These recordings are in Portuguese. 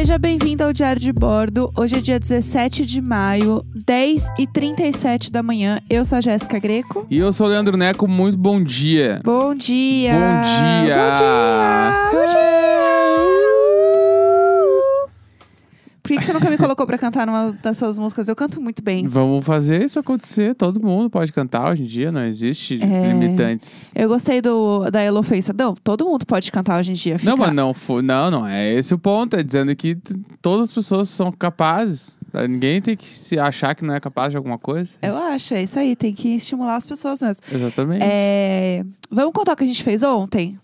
Seja bem-vindo ao Diário de Bordo. Hoje é dia 17 de maio, 10 e 37 da manhã. Eu sou a Jéssica Greco. E eu sou o Leandro Neco, muito bom dia. Bom dia! Bom dia! Bom dia! Bom dia! Por que você nunca me colocou pra cantar numa das suas músicas? Eu canto muito bem. Vamos fazer isso acontecer. Todo mundo pode cantar hoje em dia, não existe É. limitantes. Eu gostei do, da Elofensa. Não, todo mundo pode cantar hoje em dia. Fica... Não, mas não, não, não é esse o ponto. É dizendo que todas as pessoas são capazes. Tá? Ninguém tem que se achar que não é capaz de alguma coisa. Eu acho, é isso aí. Tem que estimular as pessoas mesmo. Exatamente. É, Vamos contar o que a gente fez ontem?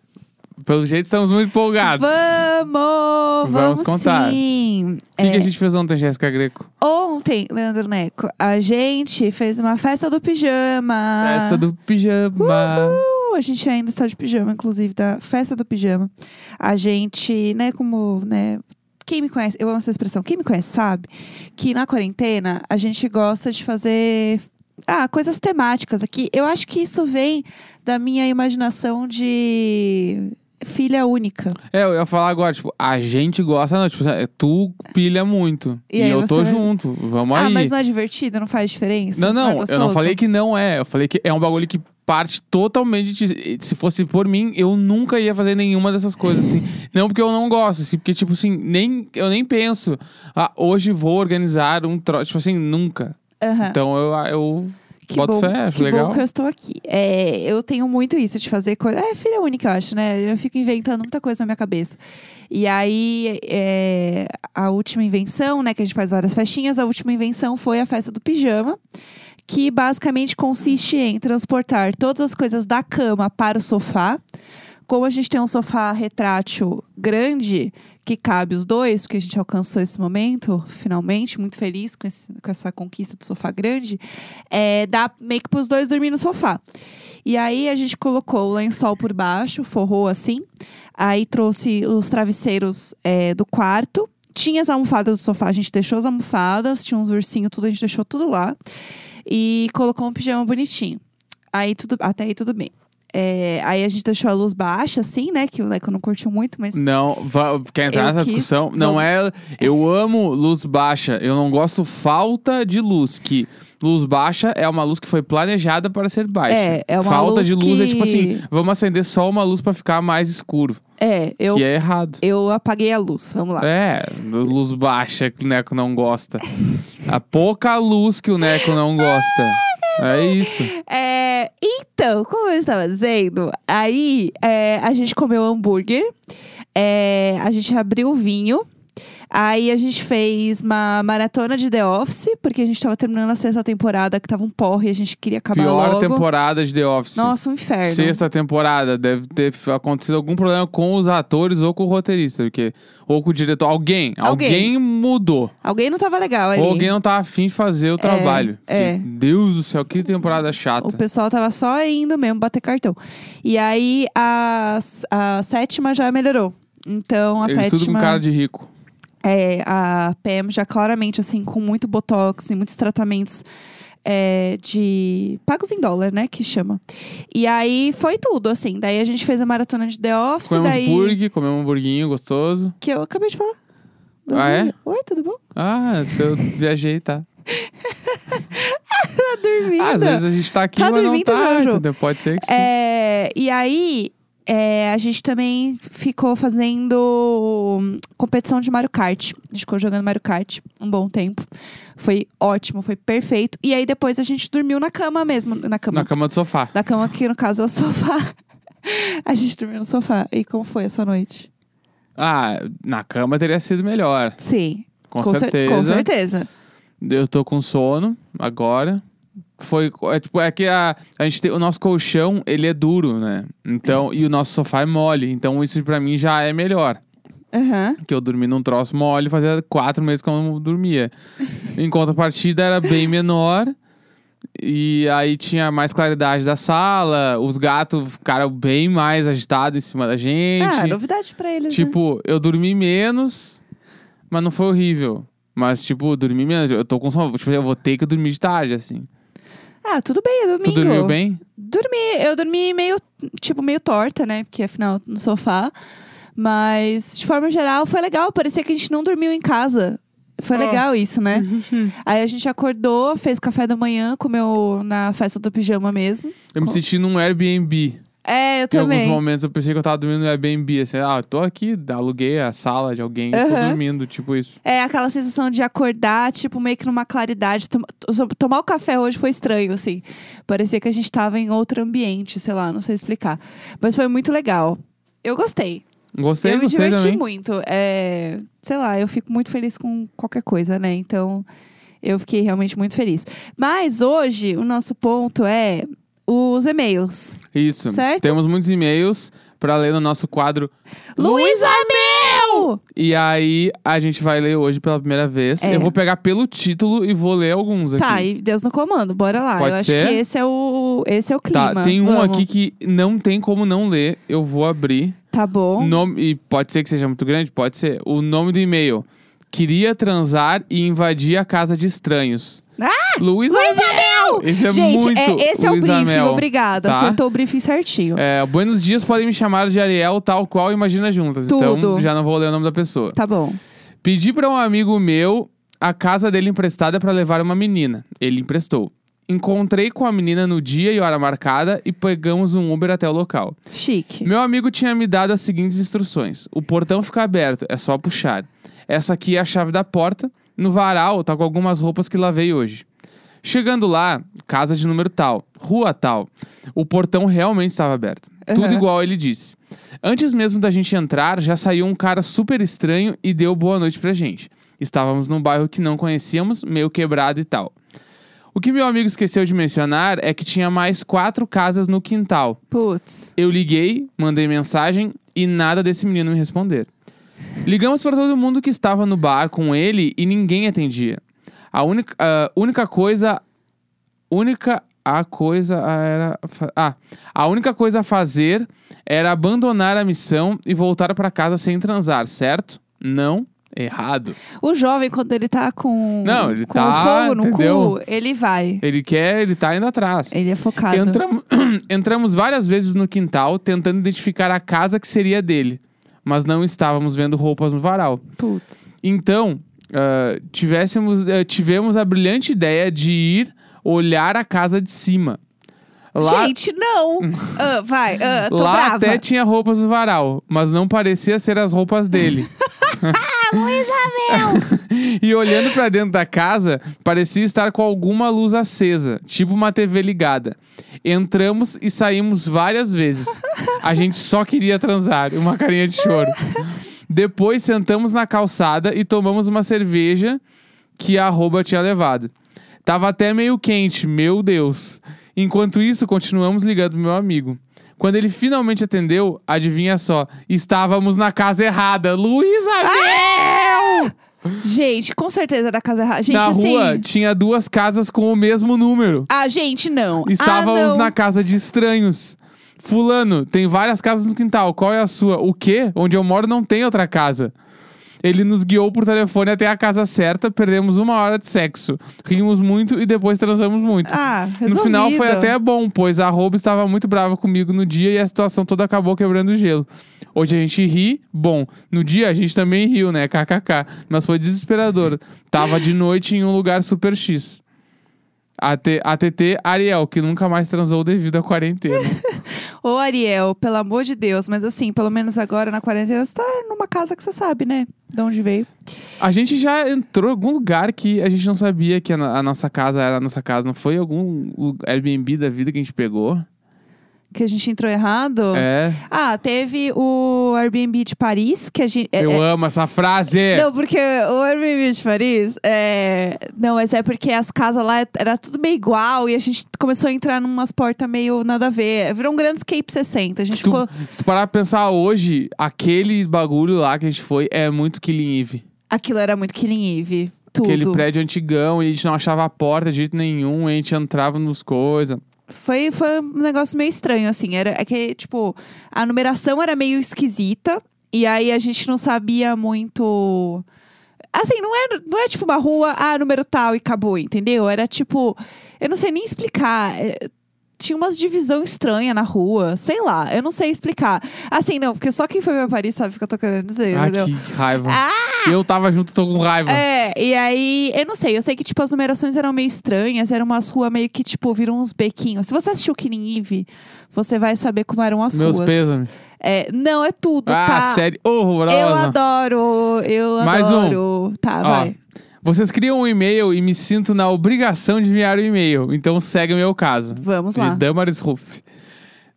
Pelo jeito, estamos muito empolgados. Vamos! Vamos, Vamos contar. sim! O que, que É, a gente fez ontem, Jéssica Greco? Ontem, Leandro Neco, a gente fez uma festa do pijama. Festa do pijama. Uhul! A gente ainda está de pijama, inclusive, da festa do pijama. A gente, né, como, né, quem me conhece, eu amo essa expressão, quem me conhece sabe que na quarentena a gente gosta de fazer ah, coisas temáticas aqui. Eu acho que isso vem da minha imaginação de filha única. É, eu ia falar agora, tipo, a gente gosta, não, tipo, tu pilha muito. E E, eu tô você- junto. Vamos Ah, aí. mas não é divertido? Não faz diferença? Não, é não, eu não falei que não é. Eu falei que é um bagulho que parte totalmente de. Se fosse por mim, eu nunca ia fazer nenhuma dessas coisas, assim. não porque eu não gosto, assim, porque, tipo assim, nem, eu nem penso. Ah, hoje vou organizar um troço. Tipo assim, nunca. Aham. Então eu, eu Que boto bom, fé, que legal. bom que eu estou aqui. É, eu tenho muito isso de fazer coisa. É filha única, eu acho, né? Eu fico inventando muita coisa na minha cabeça. E aí, é, a última invenção, né? Que a gente faz várias festinhas, a última invenção foi a festa do pijama. Que basicamente consiste em transportar todas as coisas da cama para o sofá. Como a gente tem um sofá retrátil grande, que cabe os dois, porque a gente alcançou esse momento, finalmente, muito feliz com, esse- com essa conquista do sofá grande, é, dá meio que pros dois dormir no sofá. E aí a gente colocou o lençol por baixo, forrou assim, aí trouxe os travesseiros é, do quarto. Tinha as almofadas do sofá, a gente deixou as almofadas, tinha uns ursinhos, tudo, a gente deixou tudo lá. E colocou um pijama bonitinho. Aí tudo, até aí tudo bem. É, aí a gente deixou a luz baixa, assim, né? Que o Leco não curtiu muito, mas Não, quer entrar Eu nessa quis- discussão? Não Vamos. é. Eu amo luz baixa. Eu não gosto falta de luz. Que luz baixa é uma luz que foi planejada para ser baixa. É, é uma falta luz de luz é que- tipo assim: vamos acender só uma luz para ficar mais escuro. é, eu, Que é errado. eu apaguei a luz. Vamos lá. É, luz baixa que o Neco não gosta. A pouca luz que o Neco não gosta. É isso. É, então, como eu estava dizendo, aí é, a gente comeu hambúrguer, é, a gente abriu o vinho, aí a gente fez uma maratona de The Office, porque a gente estava terminando a sexta temporada, que tava um porre e a gente queria acabar Pior logo. temporada de The Office. Nossa, um inferno. Sexta temporada. Deve ter acontecido algum problema com os atores ou com o roteirista. Porque, ou com o diretor. Alguém. Alguém. Alguém mudou. Alguém não tava legal ali. Ou alguém não tá afim de fazer o trabalho. é. Porque, Deus do céu, que temporada chata. O pessoal tava só indo mesmo bater cartão. E aí a, a sétima já melhorou. Então a Eles tudo com sétima. cara de rico. É, a PM já claramente, assim, com muito botox e muitos tratamentos é, de. pagos em dólar, né? Que chama. E aí foi tudo, assim. Daí a gente fez a maratona de The Office, Comemos daí. burger, comemos um hamburguinho gostoso. Que eu acabei de falar. Do Ah, é? hambúrguer. Oi, tudo bom? Ah, eu viajei, tá? Tá dormindo. Ah, às vezes a gente tá aqui, Tá mas não dormindo, tá. Jojo? entendeu? Pode ser que sim. É, e aí, é, a gente também ficou fazendo hum, competição de Mario Kart. A gente ficou jogando Mario Kart um bom tempo. Foi ótimo, foi perfeito. E aí depois a gente dormiu na cama mesmo. Na cama. Na cama do sofá. Na cama, que no caso é o sofá. a gente dormiu no sofá. E como foi a sua noite? Ah, na cama teria sido melhor. Sim. Com, cer- certeza. com certeza. Eu tô com sono agora. Foi, é, tipo, é que a, a gente tem, o nosso colchão, ele é duro, né? Então, e o nosso sofá é mole. Então, isso pra mim já é melhor. Aham. Que eu dormi num troço mole, fazia quatro meses que eu não dormia. em contrapartida, era bem menor. E aí tinha mais claridade da sala. Os gatos ficaram bem mais agitados em cima da gente. Ah, novidade pra eles, né? Tipo, eu dormi menos, mas não foi horrível. Mas, tipo, dormi menos. Eu tô com sono. Tipo, eu vou ter que dormir de tarde, assim. Ah, tudo bem, é domingo. Tu dormiu bem? Dormi, eu dormi meio, tipo, meio torta, né? Porque afinal, no sofá. Mas, de forma geral, foi legal. Parecia que a gente não dormiu em casa. Foi Ah. legal isso, né? Aí a gente acordou, fez café da manhã, comeu na festa do pijama mesmo. Eu me senti num Airbnb. É, eu Em alguns também. momentos eu pensei que eu tava dormindo no Airbnb. Assim, ah, tô aqui, aluguei a sala de alguém, tô Aham. dormindo, tipo isso. É aquela sensação de acordar, tipo, meio que numa claridade. Tom- to- Tomar o café hoje foi estranho, assim. Parecia que a gente tava em outro ambiente, sei lá, não sei explicar. Mas foi muito legal. Eu gostei. Gostei, eu me gostei diverti também. muito. É, sei lá, eu fico muito feliz com qualquer coisa, né? Então, eu fiquei realmente muito feliz. Mas hoje, o nosso ponto é os e-mails. Isso. Certo? Temos muitos e-mails pra ler no nosso quadro. Luísa Mel! E aí, a gente vai ler hoje pela primeira vez. É. Eu vou pegar pelo título e vou ler alguns aqui. Tá, e Deus no comando, bora lá. Pode eu ser? acho que esse é o, esse é o clima. Tá, tem um Vamos. aqui que não tem como não ler. Eu vou abrir. Tá bom. Nome, e pode ser que seja muito grande, pode ser. O nome do e-mail. Queria transar e invadir a casa de estranhos. Ah! Luísa Luísa Mel! Esse é Gente, muito é- esse é o briefing, obrigada. Tá? Acertou o briefing certinho. É, buenos dias, podem me chamar de Ariel, tal qual Imagina Juntas. Então, Tudo. já não vou ler o nome da pessoa. Tá bom. Pedi para um amigo meu a casa dele emprestada para levar uma menina. Ele emprestou. Encontrei com a menina no dia e hora marcada e pegamos um Uber até o local. Chique. Meu amigo tinha me dado as seguintes instruções: o portão fica aberto, é só puxar. Essa aqui é a chave da porta. No varal tá com algumas roupas que lavei hoje. Chegando lá, casa de número tal, rua tal, o portão realmente estava aberto. Tudo Aham. igual ele disse. Antes mesmo da gente entrar, já saiu um cara super estranho e deu boa noite pra gente. Estávamos num bairro que não conhecíamos, meio quebrado e tal. O que meu amigo esqueceu de mencionar é que tinha mais quatro casas no quintal. Putz. Eu liguei, mandei mensagem e nada desse menino me responder. Ligamos para todo mundo que estava no bar com ele e ninguém atendia. A única, a única coisa. Única a coisa era. Ah, a única coisa a fazer era abandonar a missão e voltar para casa sem transar, certo? Não, errado. O jovem, quando ele tá com, Não, ele com tá, fogo no entendeu? cu, ele vai. Ele quer, ele tá indo atrás. Ele é focado. Entram- Entramos várias vezes no quintal tentando identificar a casa que seria dele, mas não estávamos vendo roupas no varal. Putz. Então, ah, tivéssemos, ah, tivemos a brilhante ideia de ir olhar a casa de cima. Lá, Gente, não! Ah, vai, ah, tô lá brava. até tinha roupas no varal, mas não parecia ser as roupas dele. e olhando pra dentro da casa, parecia estar com alguma luz acesa, tipo uma TV ligada. Entramos e saímos várias vezes. A gente só queria transar, uma carinha de choro. Depois sentamos na calçada e tomamos uma cerveja que a arroba tinha levado. Tava até meio quente, meu Deus. Enquanto isso, continuamos ligando pro meu amigo. Quando ele finalmente atendeu, adivinha só, estávamos na casa errada. Luísa Mel! Gente, com certeza da casa errada. Gente, na assim... rua tinha duas casas com o mesmo número. Ah, gente, não. Estávamos ah, não. na casa de estranhos. Fulano, tem várias casas no quintal. Qual é a sua? O quê? Onde eu moro não tem outra casa. Ele nos guiou por telefone até a casa certa, perdemos uma hora de sexo. Rimos muito e depois transamos muito. Ah, no resolvido. final foi até bom, pois a arroba estava muito brava comigo no dia e a situação toda acabou quebrando o gelo. Hoje a gente ri, bom. No dia a gente também riu, né? KKK. Mas foi desesperador. Tava de noite em um lugar super X. AT, ATT Ariel, que nunca mais transou devido à quarentena. Ô, Ariel, pelo amor de Deus. Mas assim, pelo menos agora na quarentena, você tá numa casa que você sabe, né? De onde veio. A gente já entrou em algum lugar que a gente não sabia que a, a nossa casa era a nossa casa. Não foi algum Airbnb da vida que a gente pegou? Que a gente entrou errado. É. Ah, teve o Airbnb de Paris, que a gente. é- Eu é- amo essa frase. Não, porque o Airbnb de Paris é. Não, mas é porque as casas lá era tudo meio igual e a gente começou a entrar numas portas meio nada a ver. Virou um grande Escape 60. A gente Se tu, ficou. se tu parar pra pensar hoje, aquele bagulho lá que a gente foi é muito Killing Eve. Aquilo era muito Killing Eve. Tudo. Aquele prédio antigão e a gente não achava a porta de jeito nenhum, e a gente entrava nos coisas. Foi, foi um negócio meio estranho, assim. Era, é que, tipo, a numeração era meio esquisita. E aí a gente não sabia muito. Assim, não é, não é tipo uma rua, ah, número tal e acabou, entendeu? Era tipo. Eu não sei nem explicar. Tinha umas divisão estranha na rua. Sei lá, eu não sei explicar. Assim, não, porque só quem foi pra Paris sabe o que eu tô querendo dizer, Ah, entendeu? que raiva. Ah! Eu tava junto, tô com raiva. É, e aí, eu não sei, eu sei que, tipo, as numerações eram meio estranhas, eram umas ruas meio que, tipo, viram uns bequinhos. Se você assistiu Killing Eve, você vai saber como eram as Meus ruas. pêsames. É, não, é tudo, Ah, tá? série horrorosa. Eu adoro, eu Mais um. adoro. Tá, Ó, vai. Vocês criam um e-mail e me sinto na obrigação de enviar o e-mail. Então segue o meu caso. Vamos lá. De Damaris Ruff.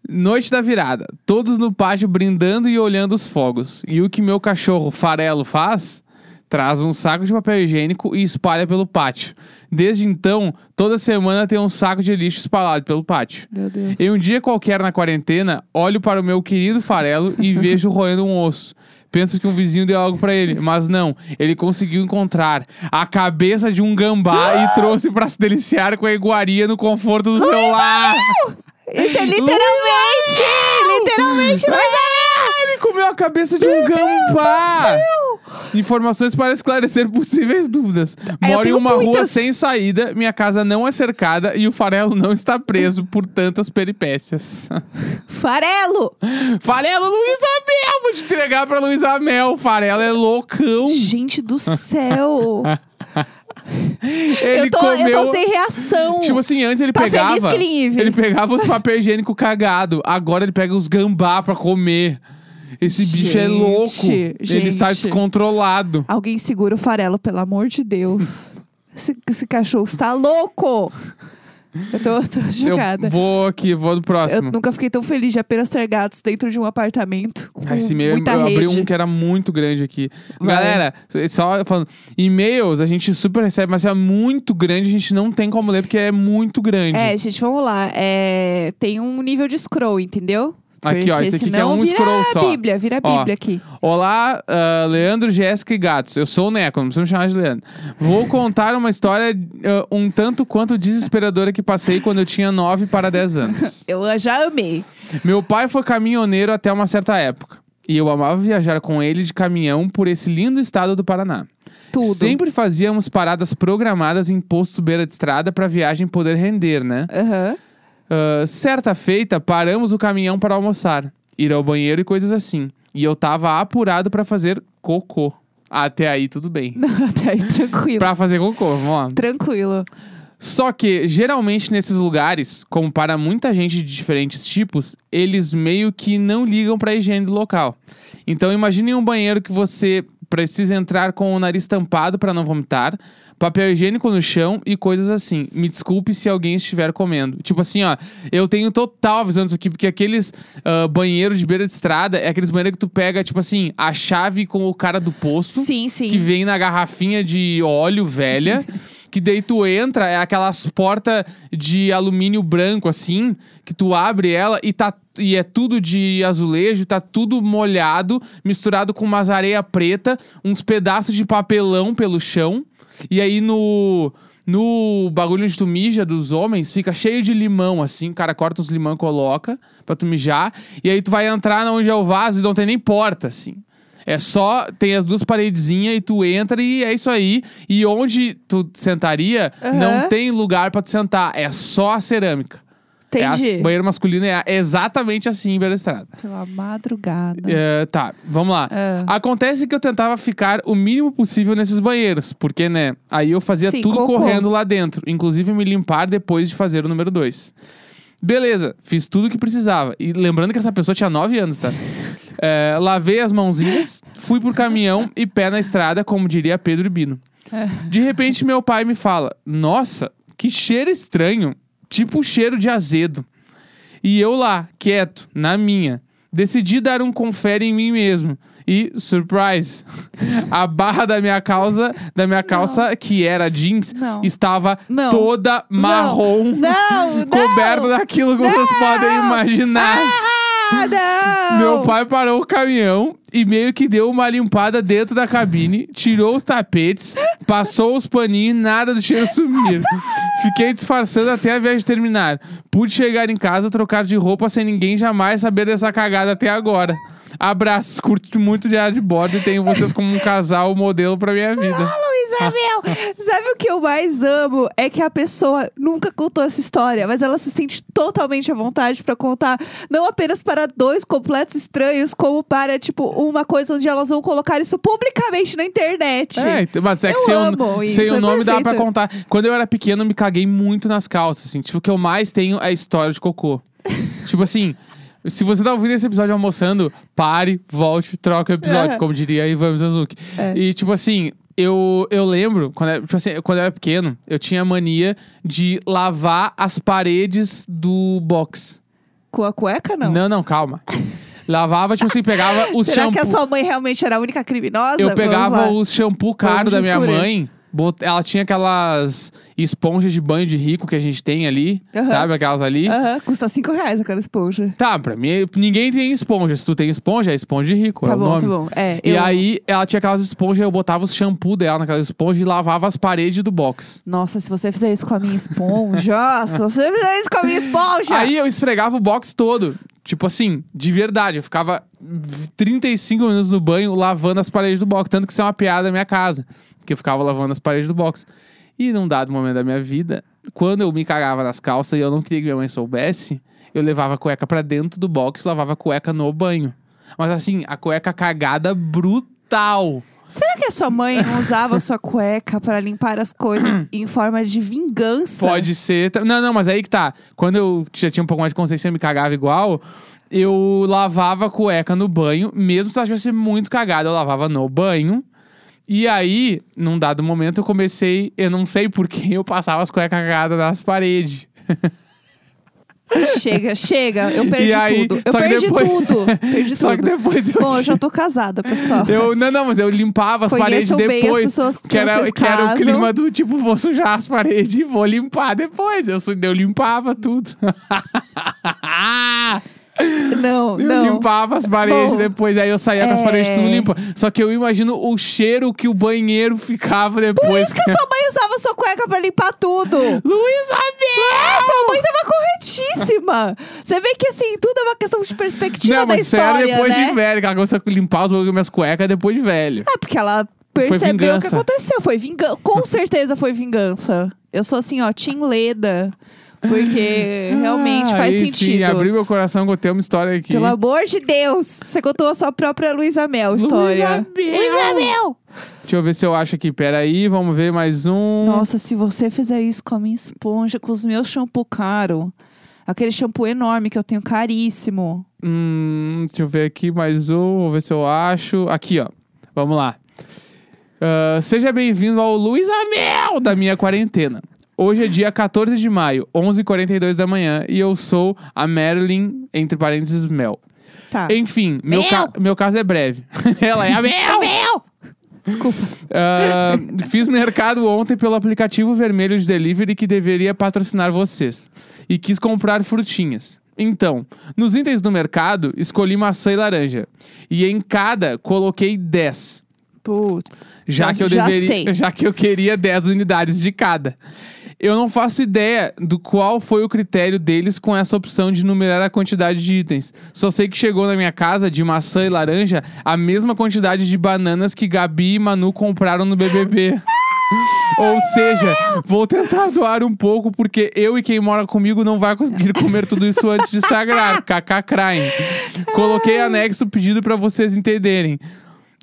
Noite da virada. Todos no pátio brindando e olhando os fogos. E o que meu cachorro farelo faz? Traz um saco de papel higiênico e espalha pelo pátio. Desde então, toda semana tem um saco de lixo espalhado pelo pátio. Meu Deus. Em um dia qualquer na quarentena, olho para o meu querido farelo e vejo roendo um osso. Penso que um vizinho deu algo pra ele, mas não. Ele conseguiu encontrar a cabeça de um gambá e trouxe pra se deliciar com a iguaria no conforto do seu lar. Isso é literalmente! Literalmente, Ah, ele comeu a cabeça de um gambá. Informações para esclarecer possíveis dúvidas. eu Moro em tenho uma rua muitas. sem saída, minha casa não é cercada e o farelo não está preso por tantas peripécias. Farelo! Farelo Luísa Mel! Vou te entregar pra Luísa Mel. Farelo é loucão. Gente do céu! Ele eu, tô, comeu. eu tô sem reação. Tipo assim, antes ele Tá feliz, pegava. Eve? Ele pegava os papel higiênico cagado. Agora ele pega os gambá pra comer. Esse bicho é Gente, louco. Ele está gente. descontrolado. Alguém segura o farelo, pelo amor de Deus. Esse, esse cachorro está louco! Eu tô, tô chocada. Eu vou aqui, vou do Eu próximo. nunca fiquei tão feliz de apenas ter gatos dentro de um apartamento. Com Ah, esse e-mail muita eu abri rede. um que era muito grande aqui. Vai. Galera, só falando, e-mails a gente super recebe, mas é muito grande, a gente não tem como ler porque é muito grande. É, gente, vamos lá. É, tem um nível de scroll, entendeu? Aqui, ó, esse aqui que é um vira scroll só. Bíblia, vira Ó. Bíblia aqui. Olá, ah, Leandro, Jéssica e gatos. Eu sou o Neco, não precisa me chamar de Leandro. Vou contar uma história ah, um tanto quanto desesperadora que passei quando eu tinha 9 para 10 anos. Eu já amei. Meu pai foi caminhoneiro até uma certa época. E eu amava viajar com ele de caminhão por esse lindo estado do Paraná. Tudo. Sempre fazíamos paradas programadas em posto beira de estrada para a viagem poder render, né? Aham. Ah, certa feita, paramos o caminhão para almoçar, ir ao banheiro e coisas assim. E eu tava apurado para fazer cocô. Até aí tudo bem. Até aí, tranquilo. Pra fazer cocô, vamos lá. Tranquilo. Só que, geralmente, nesses lugares, como para muita gente de diferentes tipos, eles meio que não ligam pra higiene do local. Então, imagine um banheiro que você precisa entrar com o nariz tampado para não vomitar, papel higiênico no chão e coisas assim. Me desculpe se alguém estiver comendo. Tipo assim, ó, eu tenho total visão disso aqui, porque aqueles ah, banheiros de beira de estrada é aqueles banheiros que tu pega, tipo assim, a chave com o cara do posto Sim, sim. que vem na garrafinha de óleo velha. que daí tu entra, é aquelas portas de alumínio branco, assim, que tu abre ela e tá. E é tudo de azulejo, tá tudo molhado, misturado com umas areia preta, uns pedaços de papelão pelo chão. E aí no. No bagulho onde tu mija dos homens, fica cheio de limão, assim. O cara corta uns limão e coloca pra tu mijar. E aí tu vai entrar onde é o vaso e não tem nem porta, assim. É só, tem as duas paredezinhas e tu entra e é isso aí. E onde tu sentaria, Aham. não tem lugar pra tu sentar. É só a cerâmica. É Entendi. a, banheiro masculino é exatamente assim em Bela Estrada. Pela madrugada. É, tá, vamos lá. Ah. Acontece que eu tentava ficar o mínimo possível nesses banheiros, porque, né? Aí eu fazia Sim, tudo cocô. correndo lá dentro, inclusive me limpar depois de fazer o número 2. Beleza, fiz tudo o que precisava. E lembrando que essa pessoa tinha 9 anos, tá? É, lavei as mãozinhas, fui pro caminhão e pé na estrada, como diria Pedro e Bino. É. De repente, meu pai me fala: Nossa, que cheiro estranho. Tipo cheiro de azedo. E eu lá, quieto, na minha. Decidi dar um confere em mim mesmo. E, surprise, a barra da minha calça, da minha calça, que era jeans, Não. estava Não. toda marrom, Não, não. coberto daquilo que vocês podem imaginar. Ah, não! Meu pai parou o caminhão e meio que deu uma limpada dentro da cabine, tirou os tapetes, passou os paninhos e nada do cheiro sumir. Fiquei disfarçando até a viagem terminar. Pude chegar em casa, trocar de roupa sem ninguém jamais saber dessa cagada até agora. Abraços, curto muito de ar de bordo e tenho vocês como um casal modelo pra minha vida. Mel! Sabe o que eu mais amo? É que a pessoa nunca contou essa história, mas ela se sente totalmente à vontade pra contar, não apenas para dois completos estranhos, como para, tipo, uma coisa onde elas vão colocar isso publicamente na internet. É, então, mas é que Eu sem, amo o, isso, sem é o nome dá pra contar. Quando eu era pequeno, eu me caguei muito nas calças, assim. Tipo, o que eu mais tenho é história de cocô. tipo assim, se você tá ouvindo esse episódio almoçando, pare, volte, troca o episódio, É. como diria Ivan Mizanzuki. É. E tipo assim, eu, eu lembro, quando, eu- tipo assim, quando eu era pequeno, eu tinha a mania de lavar as paredes do box. Com a cueca, não? Não, não, calma. Lavava, tipo assim, pegava o Será shampoo. que a sua mãe realmente era a única criminosa? Eu pegava o shampoo caro Vamos da minha mãe. Bot- Ela tinha aquelas esponjas de banho de rico que a gente tem ali. Aham. Sabe aquelas ali? Aham, custa cinco reais aquela esponja. Tá, pra mim, ninguém tem esponja. Se tu tem esponja, é esponja de rico. é Tá o bom, nome. tá bom. É, E eu- aí, ela tinha aquelas esponjas, eu botava os shampoo dela naquelas esponjas e lavava as paredes do box. Nossa, se você fizer isso com a minha esponja, se você fizer isso com a minha esponja. Aí eu esfregava o box todo. Tipo assim, de verdade. Eu ficava 35 minutos no banho lavando as paredes do box. Tanto que isso é uma piada na minha casa. Que eu ficava lavando as paredes do box. E num dado momento da minha vida, quando eu me cagava nas calças e eu não queria que minha mãe soubesse, eu levava a cueca pra dentro do box e lavava a cueca no banho. Mas assim, a cueca cagada brutal. Será que a sua mãe não usava sua cueca pra limpar as coisas em forma de vingança? Pode ser. Não, não, mas aí que tá. Quando eu já tinha um pouco mais de consciência e eu me cagava igual, eu lavava a cueca no banho, mesmo se ela tivesse muito cagada, eu lavava no banho. E aí, num dado momento, eu comecei, eu não sei porquê, eu passava as cuecas cagadas nas paredes. Chega, chega. Eu perdi aí, tudo. Eu que perdi depois- tudo. Perdi Só que tudo. depois eu. Bom, eu já tô casada, pessoal. eu- não, não, mas eu limpava as paredes Conheçam as depois. pessoas com que quem era, que era o clima do tipo, vou sujar as paredes e vou limpar depois. Eu, eu limpava tudo. Não, Eu não. limpava as paredes Bom, depois, aí eu saía com as é. paredes tudo limpa. Só que eu imagino o cheiro que o banheiro ficava depois. Por isso que a sua mãe usava sua cueca pra limpar tudo. Luísa É, sua mãe tava corretíssima. Você vê que assim, tudo é uma questão de perspectiva Não, da mas isso era história, depois né? de velho, que ela começou a limpar os com minhas cuecas depois de velho. Ah, porque ela percebeu o que aconteceu. Foi vingança. Com certeza foi vingança. Eu sou assim, ó, Tim Leda. Porque realmente Ah, faz enfim, sentido. abri meu coração que eu tenho uma história aqui. Pelo amor de Deus! Você contou a sua própria Luísa Mel história. Luísa Mel. Luísa Mel! Deixa eu ver se eu acho aqui. Peraí, vamos ver mais um. Nossa, se você fizer isso com a minha esponja, com os meus shampoo caro, aquele shampoo enorme que eu tenho caríssimo. Hum, deixa eu ver aqui mais um. Vou ver se eu acho. Aqui, ó. Vamos lá. Ah, seja bem-vindo ao Luísa Mel da minha quarentena. Hoje é dia 14 de maio, 11h42 da manhã, e eu sou a Marilyn, entre parênteses, Mel. Tá. Enfim, meu, Mel! ca- meu caso é breve. Ela é a Mel! Mel! Desculpa. Ah, fiz mercado ontem pelo aplicativo vermelho de delivery que deveria patrocinar vocês. E quis comprar frutinhas. Então, nos itens do mercado, escolhi maçã e laranja. E em cada, coloquei 10. Putz. Já, que eu já deveria. sei. Já que eu queria 10 unidades de cada. Eu não faço ideia do qual foi o critério deles com essa opção de numerar a quantidade de itens. Só sei que chegou na minha casa de maçã e laranja a mesma quantidade de bananas que Gabi e Manu compraram no BBB. Ou seja, vou tentar doar um pouco porque eu e quem mora comigo não vai conseguir comer tudo isso antes de sagrar. KK. Coloquei anexo o pedido pra vocês entenderem.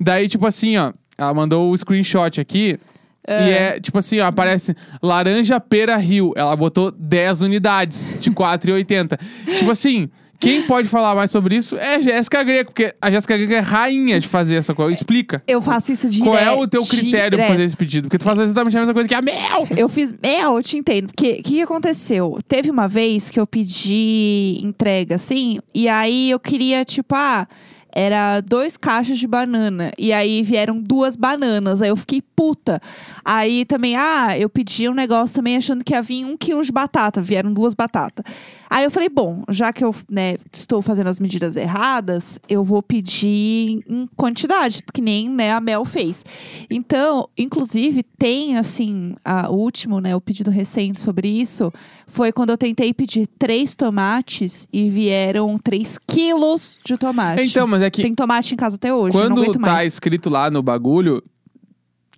Daí, tipo assim, ó, ela mandou o screenshot aqui. E é, tipo assim, ó, aparece laranja pera rio. Ela botou 10 unidades de 4,80. tipo assim, quem pode falar mais sobre isso é a Jéssica Greco, porque a Jéssica Greco é rainha de fazer essa coisa. Explica. Eu faço isso direto. Qual é o teu critério pra direto. fazer esse pedido? Porque tu faz exatamente a mesma coisa que a Mel! Eu fiz. Mel, eu te entendo. Porque o que, que aconteceu? Teve uma vez que eu pedi entrega, assim, e aí eu queria, tipo, ah. Era dois cachos de banana. E aí vieram duas bananas. Aí eu fiquei puta. Aí também, ah, eu pedi um negócio também achando que ia vir um quilo de batata. Vieram duas batatas. Aí eu falei, bom, já que eu né, estou fazendo as medidas erradas, eu vou pedir em quantidade, que nem né, a Mel fez. Então, inclusive, tem assim, o último, né, o pedido recente sobre isso, foi quando eu tentei pedir três tomates e vieram três quilos de tomate. Então, mas é que Tem tomate em casa até hoje, quando tá mais. escrito lá no bagulho,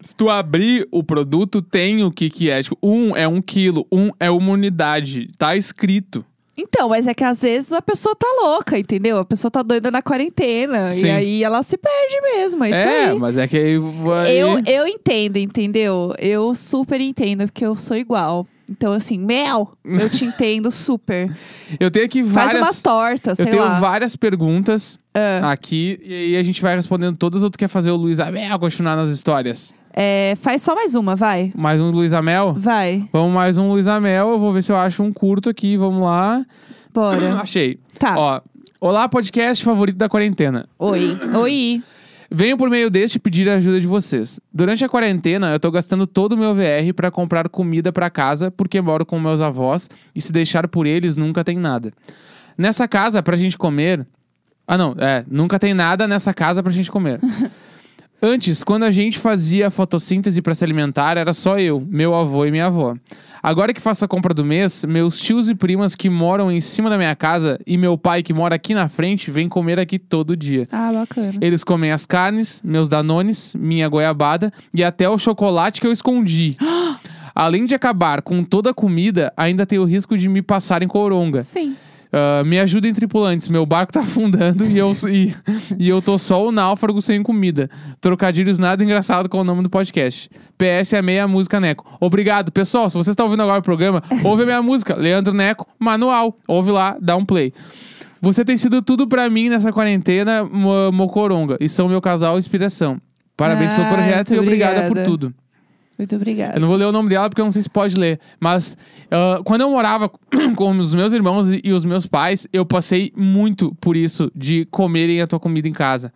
Se tu abrir o produto, tem o que que é. Tipo, um é um quilo, um é uma unidade. Tá escrito. Então, mas é que às vezes a pessoa tá louca, entendeu? A pessoa tá doida na quarentena. Sim. E aí ela se perde mesmo. É isso é, aí. mas é que aí vai... Eu, eu entendo, entendeu? Eu super entendo, porque eu sou igual. Então, assim, Mel, eu te entendo super. Eu tenho aqui Faz várias... umas tortas, Eu tenho lá. várias perguntas Ah. aqui e aí a gente vai respondendo todas ou tu quer fazer o Luiz Amel continuar nas histórias? É, faz só mais uma, vai. Mais um Luiz Amel? Vai, Vamos mais um Luiz Amel. Eu vou ver se eu acho um curto aqui. Vamos lá. bora. Achei. Tá. Ó, olá, podcast favorito da quarentena. Oi. Oi. Venho por meio deste pedir a ajuda de vocês. Durante a quarentena, eu tô gastando todo o meu VR pra comprar comida pra casa, porque moro com meus avós e se deixar por eles nunca tem nada. Nessa casa, pra gente comer. Ah, não, é, nunca tem nada nessa casa pra gente comer. Antes, quando a gente fazia fotossíntese pra se alimentar, era só eu, meu avô e minha avó. Agora que faço a compra do mês, meus tios e primas que moram em cima da minha casa e meu pai que mora aqui na frente vêm comer aqui todo dia. Ah, bacana. Eles comem as carnes, meus danones, minha goiabada e até o chocolate que eu escondi. Além de acabar com toda a comida, ainda tem o risco de me passarem coronga. Sim. Ah, me ajudem, tripulantes. Meu barco tá afundando e eu, e, e eu tô só o náufrago sem comida. Trocadilhos nada engraçado com o nome do podcast. PS amei a música Neco. Obrigado, pessoal. Se você está ouvindo agora o programa, ouve a minha música. Leandro Neco, manual. Ouve lá, dá um play. Você tem sido tudo pra mim nessa quarentena, Mo- Mocoronga. E são meu casal inspiração. Parabéns pelo projeto e obrigada por tudo. Muito obrigada. Eu não vou ler o nome dela porque eu não sei se pode ler. Mas ah, quando eu morava com os meus irmãos e, os meus pais, eu passei muito por isso de comerem a tua comida em casa.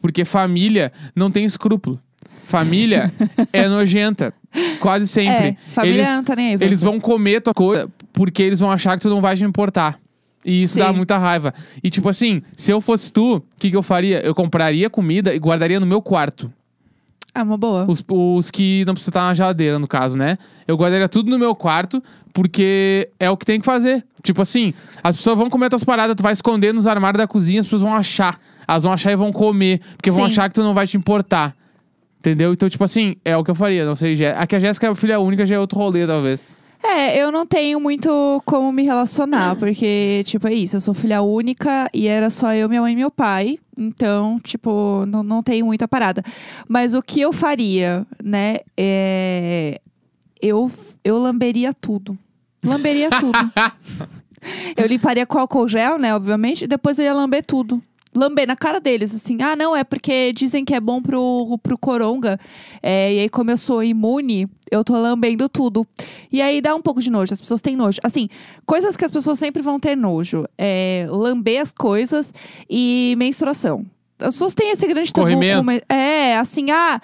Porque família não tem escrúpulo. Família é nojenta. Quase sempre. É, família eles, não tá nem aí. eles vão comer tua coisa porque eles vão achar que tu não vai te importar. E isso Sim. dá muita raiva. E tipo assim, se eu fosse tu, o que, que eu faria? Eu compraria comida e guardaria no meu quarto. Ah, uma boa. Os, os que não precisa estar na geladeira, no caso, né? Eu guardaria tudo no meu quarto, porque é o que tem que fazer. Tipo assim, as pessoas vão comer tuas paradas, tu vai esconder nos armários da cozinha, as pessoas vão achar. Elas vão achar e vão comer, porque vão Sim. achar que tu não vai te importar. Entendeu? Então, tipo assim, é o que eu faria. Não sei, aqui a Jéssica é filha única, já é outro rolê, talvez. É, eu não tenho muito como me relacionar, porque, tipo, é isso, eu sou filha única e era só eu, minha mãe e meu pai. Então, tipo, não, não tenho muita parada. Mas o que eu faria, né, é. Eu, eu lamberia tudo. Lamberia tudo. eu limparia com álcool gel, né, obviamente, e depois eu ia lamber tudo. Lamber na cara deles, assim. Ah, não, é porque dizem que é bom pro, pro coronga. É, e aí, como eu sou imune, eu tô lambendo tudo. E aí dá um pouco de nojo, as pessoas têm nojo. Assim, coisas que as pessoas sempre vão ter nojo. É lamber as coisas e menstruação. As pessoas têm esse grande tabu. Corrimento. men- É, assim, ah,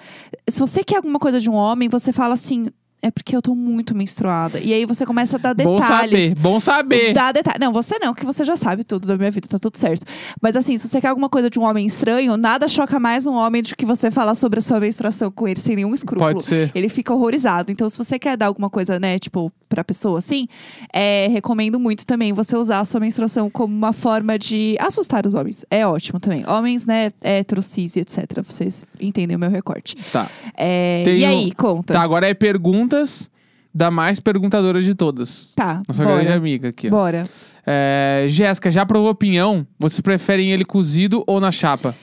se você quer alguma coisa de um homem, você fala assim, é porque eu tô muito menstruada. E aí você começa a dar Bom detalhes. saber, bom saber. Dá detalhe. Não, você não, que você já sabe tudo da minha vida, tá tudo certo. Mas assim, se você quer alguma coisa de um homem estranho, nada choca mais um homem do que você falar sobre a sua menstruação com ele sem nenhum escrúpulo. Pode ser. Ele fica horrorizado. Então, se você quer dar alguma coisa, né, tipo, pra pessoa assim, é, recomendo muito também você usar a sua menstruação como uma forma de assustar os homens. É ótimo também. Homens, né, héteros, cis etc. Vocês entendem o meu recorte. Tá. É, Tem e aí, conta. Tá, agora é perguntas da mais perguntadora de todas. Tá, Nossa grande bora. amiga aqui, ó. Bora. É, Jéssica, já provou pinhão? Vocês preferem ele cozido ou na chapa?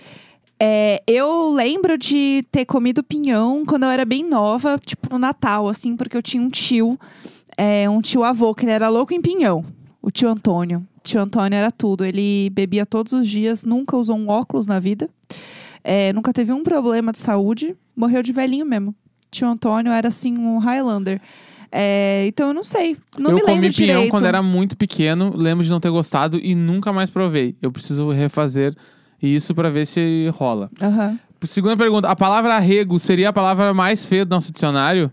É, eu lembro de ter comido pinhão quando eu era bem nova, tipo no Natal, assim, porque eu tinha um tio, é, um tio avô, que ele era louco em pinhão. O tio Antônio. O tio Antônio era tudo. Ele bebia todos os dias, nunca usou um óculos na vida, é, nunca teve um problema de saúde, morreu de velhinho mesmo. Tio Antônio era assim um Highlander. É, então eu não sei, não eu me lembro comi pinhão direito. quando era muito pequeno, lembro de não ter gostado e nunca mais provei. Eu preciso refazer isso pra ver se rola. Aham. Segunda pergunta: a palavra arrego seria a palavra mais feia do nosso dicionário?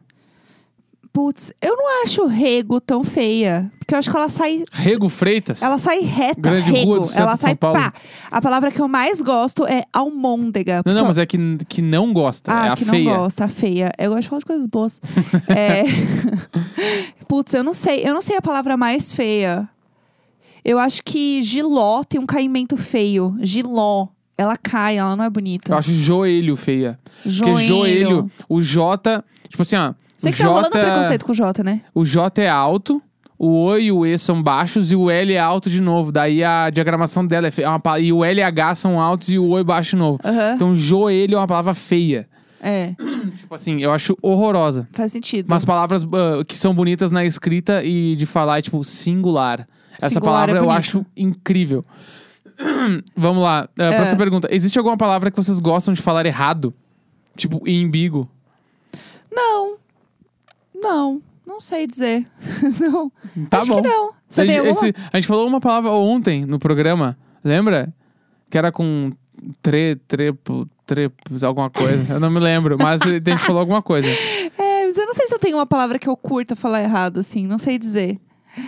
Putz, eu não acho rego tão feia, porque eu acho que ela sai Rego Freitas? Ela sai reta, Grande rego. rua do centro ela de São sai Paulo. pá. A palavra que eu mais gosto é almôndega. Não, não, mas é que, que não gosta. Ah, é a que feia. não gosta, a feia. Eu gosto de falar de coisas boas. é... Putz, eu não sei. Eu não sei a palavra mais feia. Eu acho que giló tem um caimento feio. Giló. Ela cai, ela não é bonita. Eu acho joelho feia. joelho. Porque joelho, o J. Tipo assim, ó. Você o que tá rolando J, preconceito com o J, né? o J é alto, o O e o E são baixos e o L é alto de novo. Daí a diagramação dela é feia. É uma e o L e H são altos e o O é baixo de novo. Aham. Então, joelho é uma palavra feia. É, Tipo assim, eu acho horrorosa. faz sentido. Umas palavras ah, que são bonitas na escrita e de falar é tipo singular. Essa Singular é palavra eu bonito. acho incrível. Vamos lá. Ah, próxima pergunta. Existe alguma palavra que vocês gostam de falar errado? Tipo, imbigo. Não. Não. Não sei dizer. não. Tá Acho bom. que não. Você a, gente, esse- a gente falou uma palavra ontem no programa, lembra? Que era com tre, trepo, trepo, alguma coisa. Eu não me lembro, mas a gente falou alguma coisa. É, mas eu não sei se eu tenho uma palavra que eu curta falar errado, assim. Não sei dizer.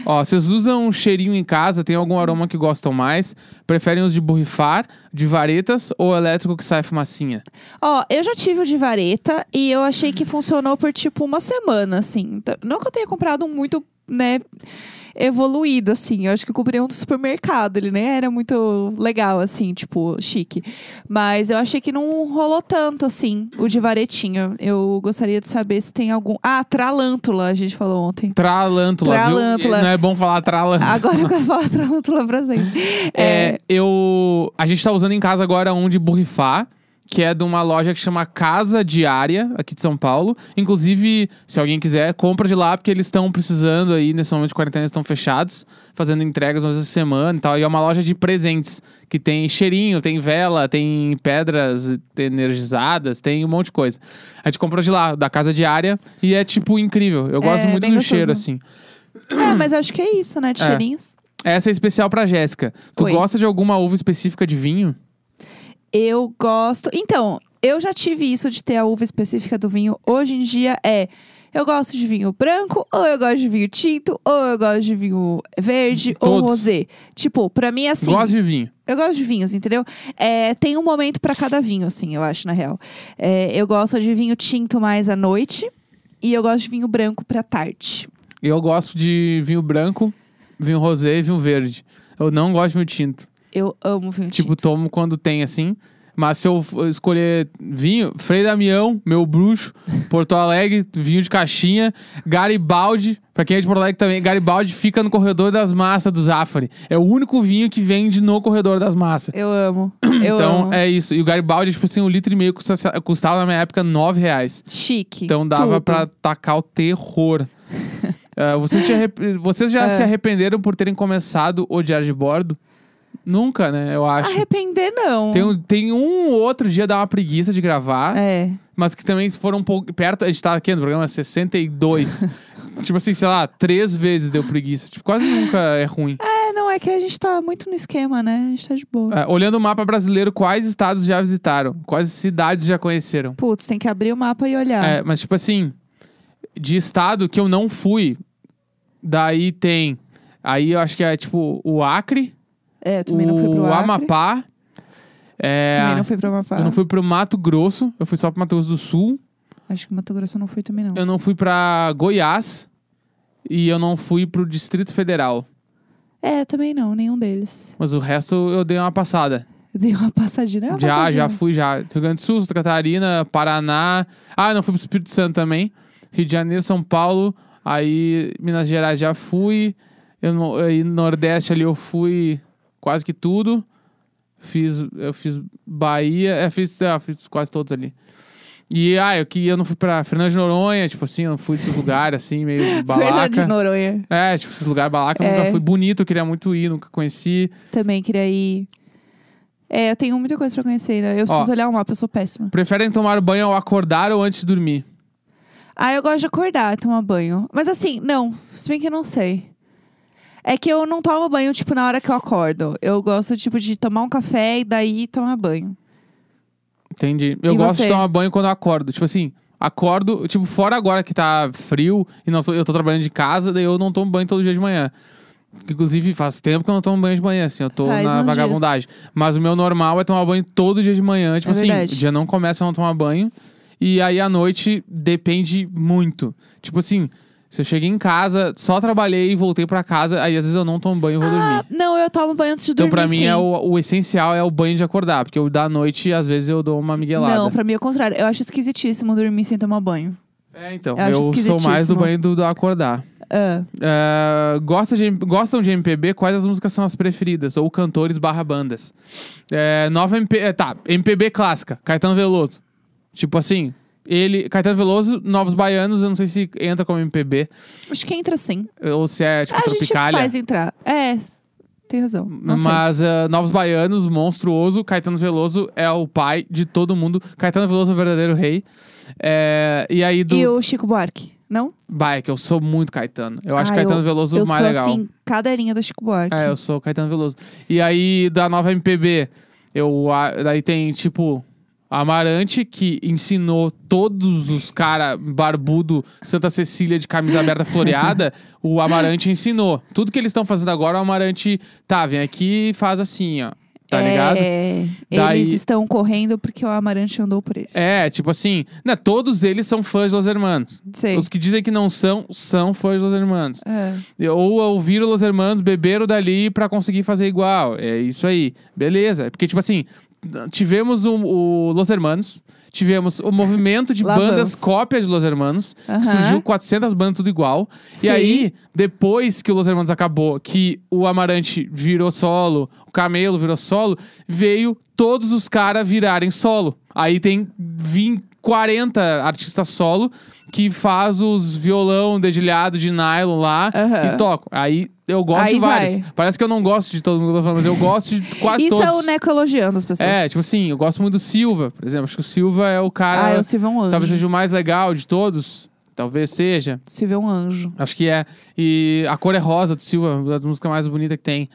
Ó, vocês usam um cheirinho em casa? Tem algum aroma que gostam mais? Preferem os de borrifar, de varetas ou elétrico que sai fumacinha? Ó, eu já tive o de vareta e eu achei que funcionou por tipo uma semana, assim. Então, Não que eu tenha comprado um muito, né, evoluído, assim. Eu acho que eu comprei um do supermercado. Ele nem era muito legal, assim, tipo, chique. Mas eu achei que não rolou tanto, assim, o de varetinha. Eu gostaria de saber se tem algum. Ah, tralântula, a gente falou ontem. Tralântula, Tralântula. viu? Não é bom falar tralântula. Agora eu quero falar tralântula pra sempre. É, eu. A gente tá usando em casa agora um de borrifar, que é de uma loja que chama Casa Diária, aqui de São Paulo. Inclusive, se alguém quiser, compra de lá, porque eles estão precisando aí, nesse momento de quarentena, eles estão fechados, fazendo entregas uma vez semana e tal. E é uma loja de presentes, que tem cheirinho, tem vela, tem pedras energizadas, tem um monte de coisa. A gente comprou de lá, da Casa Diária, e é, tipo, incrível. Eu gosto É, muito do gostoso. cheiro, assim. É, mas acho que é isso, né? De É. cheirinhos. Essa é especial pra Jéssica. Tu Oi. gosta de alguma uva específica de vinho? Eu gosto. Então, eu já tive isso de ter a uva específica do vinho. Hoje em dia é. Eu gosto de vinho branco, ou eu gosto de vinho tinto, ou eu gosto de vinho verde, ou Todos. rosé. Tipo, pra mim, assim. Gosto de vinho. Eu gosto de vinhos, entendeu? É, tem um momento pra cada vinho, assim, eu acho, na real. É, eu gosto de vinho tinto mais à noite, e eu gosto de vinho branco pra tarde. Eu gosto de vinho branco, vinho rosé e vinho verde. Eu não gosto de vinho tinto. Eu amo vinho Tipo, tinto. tomo quando tem assim. Mas se eu escolher vinho, Frei Damião, meu bruxo, Porto Alegre, vinho de caixinha, Garibaldi, pra quem é de Porto Alegre também, Garibaldi fica no corredor das massas do Zafari. É o único vinho que vende no corredor das massas. Eu amo. Eu então amo. é isso. E o Garibaldi, tipo assim, um litro e meio custa- custava na minha época nove reais. Chique. Então dava tudo. pra tacar o terror. Ah, vocês, arrep- vocês já É. se arrependeram por terem começado o Diário de Bordo? Nunca, né? Eu acho. Arrepender, não. Tem, um- tem um ou outro dia dá uma preguiça de gravar, É. mas que também foram um pouco perto. A gente tá aqui no programa 62. tipo assim, sei lá, três vezes deu preguiça. Tipo, quase nunca é ruim. É, não, é que a gente tá muito no esquema, né? A gente tá de boa. É, olhando o mapa brasileiro, quais estados já visitaram? Quais cidades já conheceram? Putz, tem que abrir o mapa e olhar. É, mas tipo assim, de estado que eu não fui, daí tem. Aí eu acho que é tipo o Acre, É, eu também não fui o pro Acre. Amapá. É, Também não fui pro Amapá. Eu não fui pro Mato Grosso, eu fui só pro Mato Grosso do Sul. Acho que Mato Grosso eu não fui também, não. Eu não fui pra Goiás. E eu não fui pro Distrito Federal. É, também não, nenhum deles. Mas o resto eu dei uma passada. Eu dei uma passadinha. é uma já, passadinha. já fui, já. Rio Grande do Sul, Santa Catarina, Paraná. Ah, eu não fui pro Espírito Santo também. Rio de Janeiro, São Paulo. Aí, Minas Gerais já fui. Eu, aí, Nordeste ali eu fui quase que tudo. Fiz, eu fiz Bahia, é, fiz, é, fiz quase todos ali. E, ah, eu, que, eu não fui pra Fernando de Noronha, tipo assim, eu não fui esses lugares assim, meio Fernando balaca. de Noronha. É, tipo, esses lugares balaca, É. nunca fui bonito, eu queria muito ir, nunca conheci. Também queria ir. É, eu tenho muita coisa pra conhecer ainda. Eu preciso Ó. olhar o mapa, eu sou péssima. Preferem tomar banho ao acordar ou antes de dormir? Ah, eu gosto de acordar, tomar banho. Mas assim, não. Se bem que eu não sei. É que eu não tomo banho, tipo, na hora que eu acordo. Eu gosto, tipo, de tomar um café e daí tomar banho. Entendi. Eu E gosto você? de tomar banho quando eu acordo. Tipo assim, acordo, tipo, fora agora que tá frio e não sou, eu tô trabalhando de casa, daí eu não tomo banho todo dia de manhã. Inclusive, faz tempo que eu não tomo banho de manhã, assim, eu tô Faz na uns vagabundagem. Mas o meu normal é tomar banho todo dia de manhã. Tipo É assim, verdade. o dia não começa a não tomar banho. E aí à noite depende muito. Tipo assim, Se eu cheguei em casa, só trabalhei e voltei pra casa, aí às vezes eu não tomo banho e vou Ah, dormir. não, eu tomo banho antes de Então, dormir. pra mim, sim. é o, o essencial é o banho de acordar. Porque o da noite, às vezes, eu dou uma miguelada. Não, pra mim é o contrário. Eu acho esquisitíssimo dormir sem tomar banho. É, então. Eu Eu, sou mais do banho do, do acordar. Ah, É, gosta de, gostam de MPB? Quais as músicas são as preferidas? Ou cantores barra bandas? É, nova MP... é, tá, MPB clássica. Caetano Veloso. Tipo assim... Ele, Caetano Veloso, Novos Baianos, eu não sei se entra como MPB, acho que entra sim. ou se é tipo a gente Tropicália. faz entrar. É, tem razão. Não. Mas eh, Novos Baianos, monstruoso, Caetano Veloso é o pai de todo mundo. Caetano Veloso é o verdadeiro rei. É, e aí do. E o Chico Buarque, não? Vai, que eu sou muito Caetano. Eu acho Ah, Caetano eu- Veloso eu mais sou legal. assim, cadeirinha do Chico Buarque. É, eu sou Caetano Veloso. E aí, da nova MPB, eu, a- daí tem, tipo, Amarante, que ensinou todos os cara barbudo Santa Cecília de camisa aberta floreada, o Amarante ensinou. Tudo que eles estão fazendo agora, o Amarante, tá, vem aqui e faz assim, ó. Tá É, ligado? Daí- Eles estão correndo porque o Amarante andou por eles. É, tipo assim, né, todos eles são fãs dos Hermanos. Sei. Os que dizem que não são, são fãs dos Hermanos. É. Ou ouviram Los Hermanos, beberam dali pra conseguir fazer igual. É isso aí. Beleza. Porque, tipo assim, tivemos o, o Los Hermanos, tivemos o movimento de Lá bandas vamos. cópia de Los Hermanos, que surgiu 400 bandas tudo igual. Sim. E aí, depois que o Los Hermanos acabou, que o Amarante virou solo, o Camelo virou solo, veio todos os caras virarem solo. Aí tem 20, 40 artistas solo que faz os violão dedilhado de nylon lá Aham. e tocam. Aí eu gosto Aí de vários. vai. Parece que eu não gosto de todo mundo que eu tô falando, mas eu gosto de quase Isso todos. é o Neco elogiando as pessoas. É, tipo assim, eu gosto muito do Silva, por exemplo. Acho que o Silva é o cara. ah, é o Silvio é um anjo. talvez seja o mais legal de todos. Talvez seja. Silvio é um anjo. Acho que é. E a cor é rosa do Silva, uma das músicas mais bonitas que tem.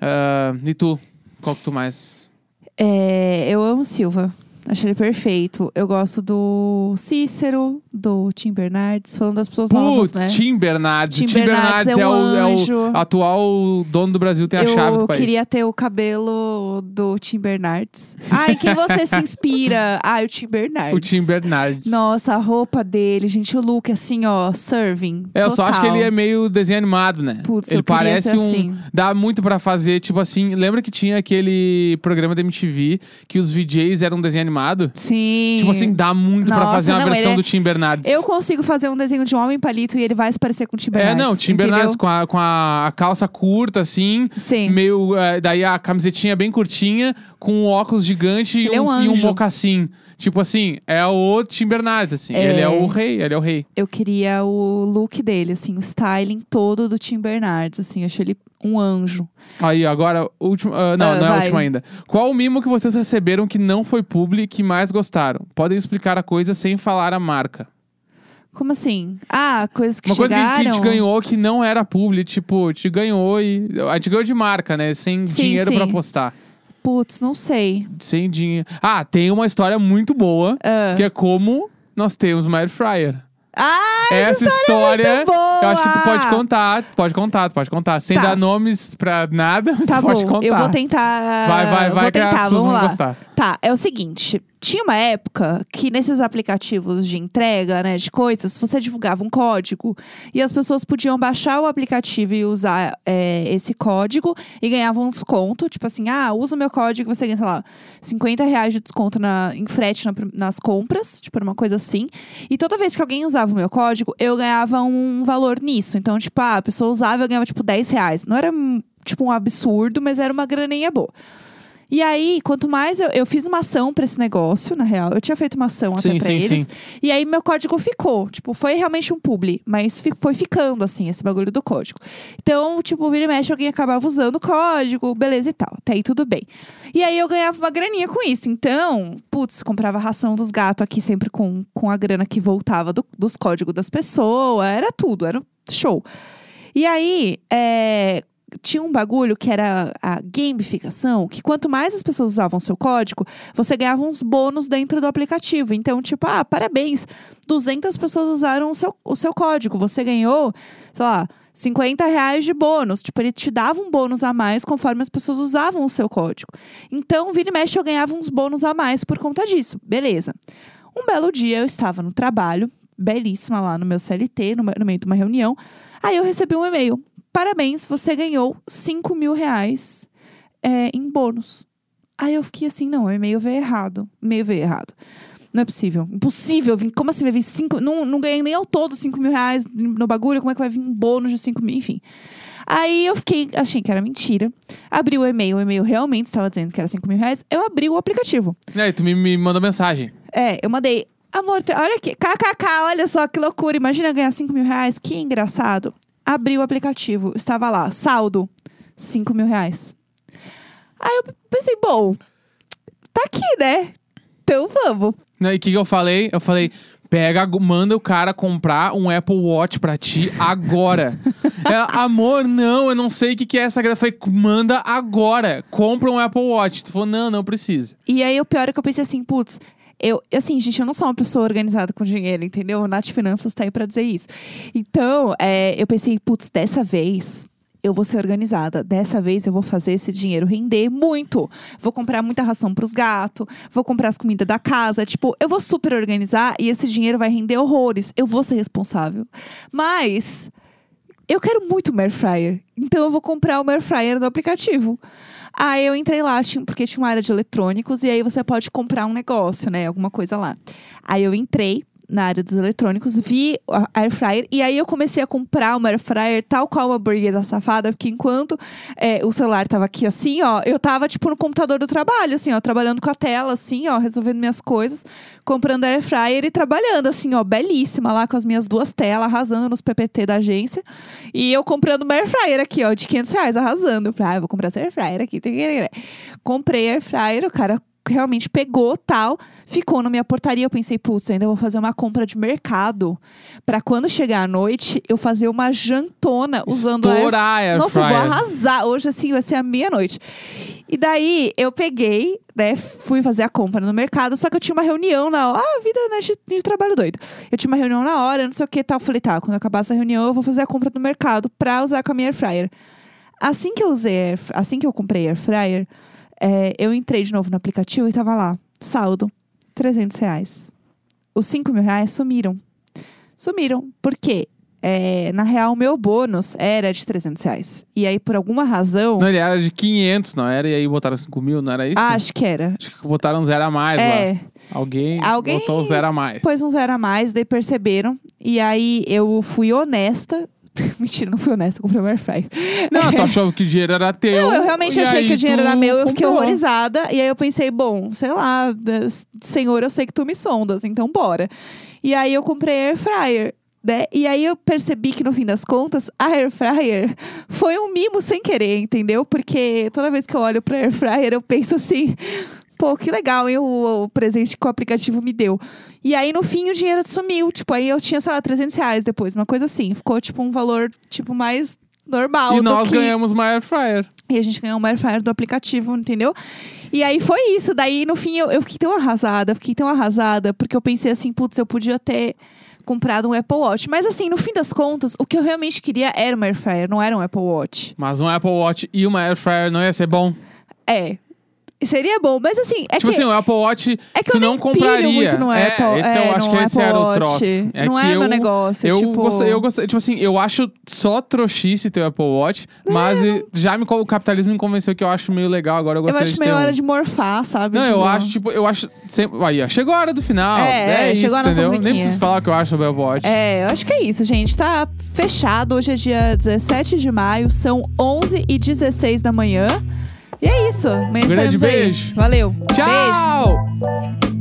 Ah, e tu? Qual que tu mais? É, eu amo Silva. Acho ele perfeito. Eu gosto do Cícero, do Tim Bernardes, falando das pessoas novas, Putz, né? Tim Bernardes. Tim Tim Bernardes, Bernardes é é, um o, é o atual dono do Brasil, tem a chave do eu país. queria ter o cabelo do Tim Bernardes. Ai, quem você se inspira? Ai, o Tim Bernardes. O Tim Bernardes. Nossa, a roupa dele, gente, o look assim, ó, serving. É, eu só acho que ele é meio desenho animado, né? Putz, ele eu parece ser um. assim. Dá muito pra fazer, tipo assim. Lembra que tinha aquele programa da MTV que os VJs eram desenho animado? Sim. Tipo assim, dá muito pra Nossa, fazer uma não, versão é- do Tim Bernardes. Eu consigo fazer um desenho de um homem palito e ele vai se parecer com o Tim É, Bernardes. não, Tim entendeu? Bernardes com, a, com a calça curta, assim. Sim. Meio. eh, daí a camisetinha bem curtinha, com um óculos gigante e é um, um e um mocassim. Tipo assim, é o Tim Bernardes, assim. É. Ele é o rei, ele é o rei. Eu queria o look dele, assim, o styling todo do Tim Bernardes, assim, eu achei ele um anjo. Aí, agora, último. ah, não, Ah, não é o último ainda. Qual o mimo que vocês receberam que não foi publi e que mais gostaram? Podem explicar a coisa sem falar a marca. Como assim? Ah, coisas que Uma coisa que, chegaram. que te ganhou que não era publi, tipo, te ganhou e. A gente ganhou de marca, né? Sem Sim, dinheiro sim. pra postar. Putz, não sei. Sem dinheiro. Ah, tem uma história muito boa, Ah. que é como nós temos uma air fryer. Ah, Essa história, é muito boa! Eu acho que tu pode contar, pode contar, pode contar. Sem Tá. dar nomes pra nada, mas Tá tu pode bom, contar. eu vou tentar. Vai, vai, vai, Vou que as tentar, pessoas vamos vão lá. gostar. Tá, é o seguinte. Tinha uma época que nesses aplicativos de entrega, né, de coisas, você divulgava um código e as pessoas podiam baixar o aplicativo e usar é, esse código e ganhavam um desconto. Tipo assim, ah, usa o meu código, você ganha, sei lá, 50 reais de desconto na, em frete na- nas compras, tipo, era uma coisa assim. E toda vez que alguém usava o meu código, eu ganhava um valor nisso. Então, tipo, ah, a pessoa usava e eu ganhava, tipo, 10 reais. Não era, tipo, um absurdo, mas era uma graninha boa. E aí, quanto mais eu, eu fiz uma ação pra esse negócio, na real, eu tinha feito uma ação até Sim, pra sim, eles. sim. E aí meu código ficou. Tipo, foi realmente um publi, mas fi- foi ficando assim, esse bagulho do código. Então, tipo, vira e mexe, alguém acabava usando o código, beleza e tal. Até aí tudo bem. E aí eu ganhava uma graninha com isso. Então, putz, comprava ração dos gatos aqui sempre com, com a grana que voltava do- dos códigos das pessoas. Era tudo, era um show. E aí, é, tinha um bagulho que era a gamificação, que quanto mais as pessoas usavam seu código, você ganhava uns bônus dentro do aplicativo. Então, tipo, ah, parabéns, 200 pessoas usaram o seu, o seu código, você ganhou, sei lá, 50 reais de bônus. Tipo, ele te dava um bônus a mais conforme as pessoas usavam o seu código. Então, vira e mexe, eu ganhava uns bônus a mais por conta disso. Beleza. Um belo dia, eu estava no trabalho, belíssima lá no meu CLT, no meio de uma reunião. Aí eu recebi um e-mail. Parabéns, você ganhou 5 mil reais é, em bônus. Aí eu fiquei assim, não, o e-mail veio errado. O e-mail veio errado. Não é possível. Impossível. Como assim vai vir 5? Não, não ganhei nem ao todo 5 mil reais no bagulho. Como é que vai vir um bônus de 5 mil? Enfim. Aí eu fiquei, achei que era mentira. Abri o e-mail, o e-mail realmente estava dizendo que era 5 mil reais. Eu abri o aplicativo. E aí, tu me, me mandou mensagem. É, eu mandei. Amor, olha aqui, kkk, olha só que loucura. Imagina ganhar 5 mil reais, que engraçado. Abri o aplicativo, estava lá, saldo, 5 mil reais. Aí eu pensei, bom, tá aqui, né? Então vamos. Né, E o que, que eu falei? Eu falei, pega, manda o cara comprar um Apple Watch pra ti agora. Ela, Amor, não, eu não sei o que, que é essa grana. Eu falei, manda agora. Compra um Apple Watch. Tu falou, não, não precisa. E aí o pior é que eu pensei assim, putz, eu, assim, gente, eu não sou uma pessoa organizada com dinheiro, entendeu? O Nath Finanças tá aí pra dizer isso. Então, é, eu pensei, putz, dessa vez eu vou ser organizada. Dessa vez eu vou fazer esse dinheiro render muito. Vou comprar muita ração pros gatos, vou comprar as comidas da casa. Tipo, eu vou super organizar e esse dinheiro vai render horrores. Eu vou ser responsável. Mas eu quero muito air fryer. Então eu vou comprar uma air fryer no aplicativo. Aí eu entrei lá, porque tinha uma área de eletrônicos, e aí você pode comprar um negócio, né? Alguma coisa lá. Aí eu entrei na área dos eletrônicos, vi a air fryer, e aí eu comecei a comprar uma air fryer tal qual uma burguesa safada, porque enquanto é, o celular tava aqui assim, ó, eu tava, tipo, no computador do trabalho, assim, ó, trabalhando com a tela, assim, ó, resolvendo minhas coisas, comprando air fryer e trabalhando, assim, ó, belíssima lá com as minhas duas telas, arrasando nos PPT da agência. E eu comprando uma air fryer aqui, ó, de 500 reais, arrasando. Eu Falei, ah, eu vou comprar essa air fryer aqui. Comprei air fryer, o cara realmente pegou tal, ficou na minha portaria. Eu pensei, putz, eu ainda vou fazer uma compra de mercado pra quando chegar à noite eu fazer uma jantona usando a air Estourar a Air nossa, eu vou arrasar. Hoje, assim, vai ser a meia-noite. E daí, eu peguei, né? Fui fazer a compra no mercado, só que eu tinha uma reunião na hora. Ah, vida né, de, de trabalho doido. Eu tinha uma reunião na hora, não sei o que tal. Falei, tá, quando acabar essa reunião, eu vou fazer a compra no mercado pra usar com a minha air fryer. Assim que eu usei, assim que eu comprei air fryer, é, eu entrei de novo no aplicativo e tava lá, saldo, 300 reais. Os 5 mil reais sumiram. Sumiram. Por quê? É, na real, o meu bônus era de 300 reais. E aí, por alguma razão. Não, ele era de 500, não era? E aí botaram 5 mil, não era isso? Ah, acho que era. Acho que botaram zero a mais É, lá. Alguém, Alguém botou zero a mais. pôs um zero a mais, daí perceberam. E aí eu fui honesta. Mentira, não fui honesta, comprei uma air fryer. Não, tu achou que o dinheiro era teu. Não, eu realmente e achei aí que o dinheiro tu era meu, eu fiquei comprou. horrorizada. E aí eu pensei, bom, sei lá, Senhor, eu sei que tu me sondas, então bora. E aí eu comprei air fryer. Né? E aí eu percebi que no fim das contas, a air fryer foi um mimo sem querer, entendeu? Porque toda vez que eu olho pra air fryer, eu penso assim, pô, que legal, hein, o, o presente que o aplicativo me deu. E aí no fim o dinheiro sumiu, tipo, aí eu tinha, sei lá, 300 reais depois, uma coisa assim. Ficou tipo um valor, tipo, mais normal E do nós que... ganhamos uma air fryer. E a gente ganhou uma air fryer do aplicativo, entendeu? E aí foi isso. Daí, no fim, eu, eu fiquei tão arrasada, fiquei tão arrasada, porque eu pensei assim, putz, eu podia ter comprado um Apple Watch. Mas assim, no fim das contas, o que eu realmente queria era uma air fryer, não era um Apple Watch. Mas um Apple Watch e uma air fryer não ia ser bom. É. Seria bom, mas assim, é tipo que assim, o Apple Watch é que tu eu não pilho compraria. muito no é, Apple. esse é, eu acho que esse Apple era o troço. É não é eu, meu negócio, Eu tipo... gostei, eu gostei, tipo assim, eu acho só trouxice ter o Apple Watch, mas eh, já me, o capitalismo me convenceu que eu acho meio legal, agora eu Eu gostaria acho de meio um. hora de morfar, sabe? Não, eu Tipo, acho, tipo, eu acho. Sempre... Aí, chegou a hora do final. É, é, isso, chegou entendeu? Nem preciso falar o que eu acho sobre o Apple Watch. É, eu acho que é isso, gente. Tá fechado. Hoje é dia 17 de maio, são 11 e 16 da manhã. E é isso. Amanhã Grande estaremos aí. beijo. Valeu. Beijo. Tchau!